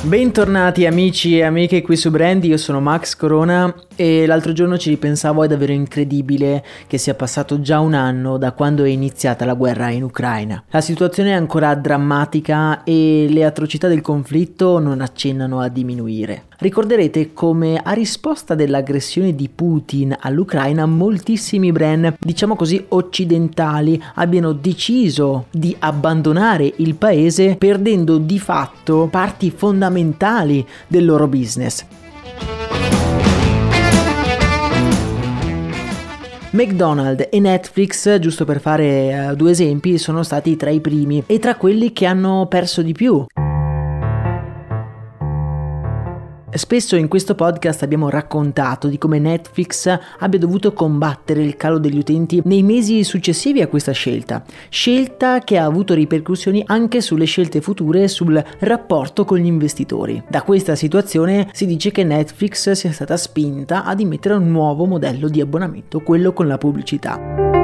Bentornati amici e amiche qui su Brandy, io sono Max Corona e l'altro giorno ci ripensavo, è davvero incredibile che sia passato già un anno da quando è iniziata la guerra in Ucraina. La situazione è ancora drammatica e le atrocità del conflitto non accennano a diminuire. Ricorderete come a risposta dell'aggressione di Putin all'Ucraina moltissimi brand, diciamo così occidentali, abbiano deciso di abbandonare il paese perdendo di fatto parti fondamentali del loro business. McDonald's e Netflix, giusto per fare uh, due esempi, sono stati tra i primi e tra quelli che hanno perso di più. Spesso in questo podcast abbiamo raccontato di come Netflix abbia dovuto combattere il calo degli utenti nei mesi successivi a questa scelta, scelta che ha avuto ripercussioni anche sulle scelte future e sul rapporto con gli investitori. Da questa situazione si dice che Netflix sia stata spinta ad emettere un nuovo modello di abbonamento, quello con la pubblicità.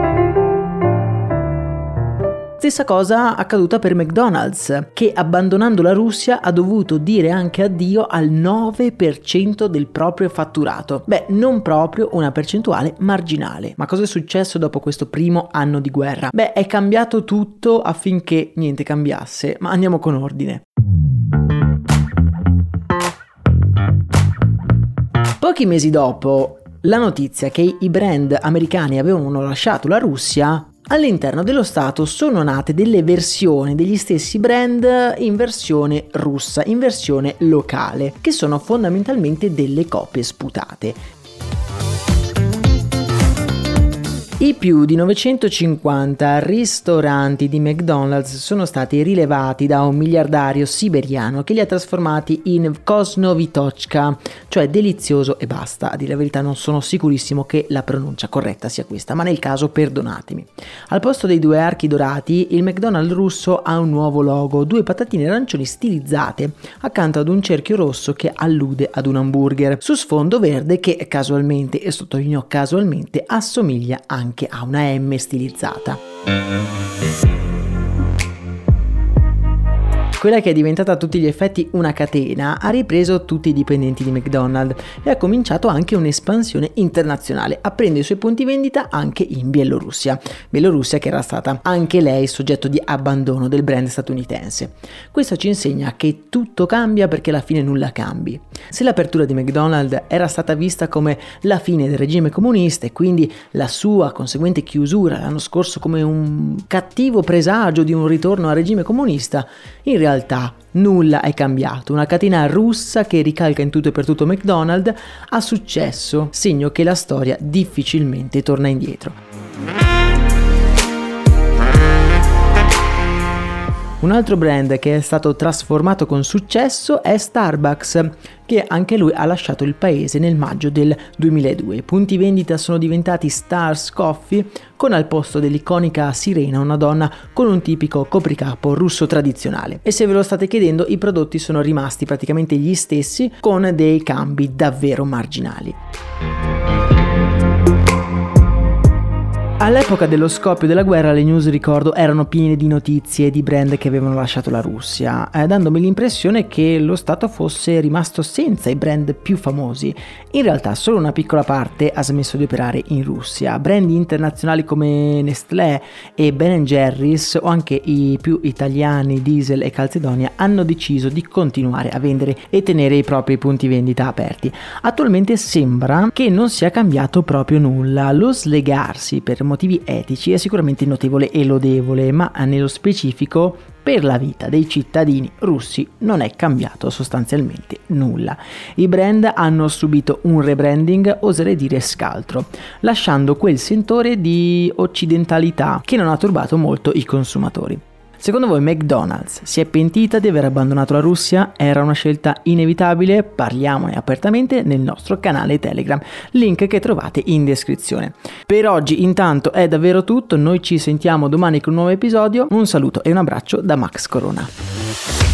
Stessa cosa accaduta per McDonald's, che abbandonando la Russia ha dovuto dire anche addio al 9% del proprio fatturato. Beh, non proprio una percentuale marginale. Ma cosa è successo dopo questo primo anno di guerra? Beh, è cambiato tutto affinché niente cambiasse, ma andiamo con ordine. Pochi mesi dopo la notizia che i brand americani avevano lasciato la Russia All'interno dello Stato sono nate delle versioni degli stessi brand in versione russa, in versione locale, che sono fondamentalmente delle copie sputate. I più di 950 ristoranti di McDonald's sono stati rilevati da un miliardario siberiano che li ha trasformati in Kosnovitochka, cioè delizioso e basta. A dire la verità non sono sicurissimo che la pronuncia corretta sia questa, ma nel caso perdonatemi. Al posto dei due archi dorati, il McDonald's russo ha un nuovo logo, due patatine arancioni stilizzate, accanto ad un cerchio rosso che allude ad un hamburger, su sfondo verde che casualmente, e sottolineo casualmente, assomiglia anche anche a una M stilizzata. Quella che è diventata a tutti gli effetti una catena, ha ripreso tutti i dipendenti di McDonald's e ha cominciato anche un'espansione internazionale, aprendo i suoi punti vendita anche in Bielorussia. Bielorussia che era stata anche lei soggetto di abbandono del brand statunitense. Questo ci insegna che tutto cambia perché alla fine nulla cambi. Se l'apertura di McDonald's era stata vista come la fine del regime comunista e quindi la sua conseguente chiusura l'anno scorso come un cattivo presagio di un ritorno al regime comunista, in realtà realtà nulla è cambiato. Una catena russa che ricalca in tutto e per tutto McDonald's ha successo, segno che la storia difficilmente torna indietro. Un altro brand che è stato trasformato con successo è Starbucks, che anche lui ha lasciato il paese nel maggio del 2002. I punti vendita sono diventati Stars Coffee, con al posto dell'iconica sirena una donna con un tipico copricapo russo tradizionale. E se ve lo state chiedendo, i prodotti sono rimasti praticamente gli stessi, con dei cambi davvero marginali. All'epoca dello scoppio della guerra le news, ricordo, erano piene di notizie di brand che avevano lasciato la Russia, eh, dandomi l'impressione che lo Stato fosse rimasto senza i brand più famosi. In realtà solo una piccola parte ha smesso di operare in Russia. Brand internazionali come Nestlé e Ben Jerry's o anche i più italiani Diesel e Calzedonia hanno deciso di continuare a vendere e tenere i propri punti vendita aperti. Attualmente sembra che non sia cambiato proprio nulla. Lo slegarsi per motivi etici è sicuramente notevole e lodevole, ma nello specifico per la vita dei cittadini russi non è cambiato sostanzialmente nulla. I brand hanno subito un rebranding, oserei dire scaltro, lasciando quel sentore di occidentalità che non ha turbato molto i consumatori. Secondo voi McDonald's si è pentita di aver abbandonato la Russia? Era una scelta inevitabile? Parliamone apertamente nel nostro canale Telegram, link che trovate in descrizione. Per oggi intanto è davvero tutto, noi ci sentiamo domani con un nuovo episodio, un saluto e un abbraccio da Max Corona.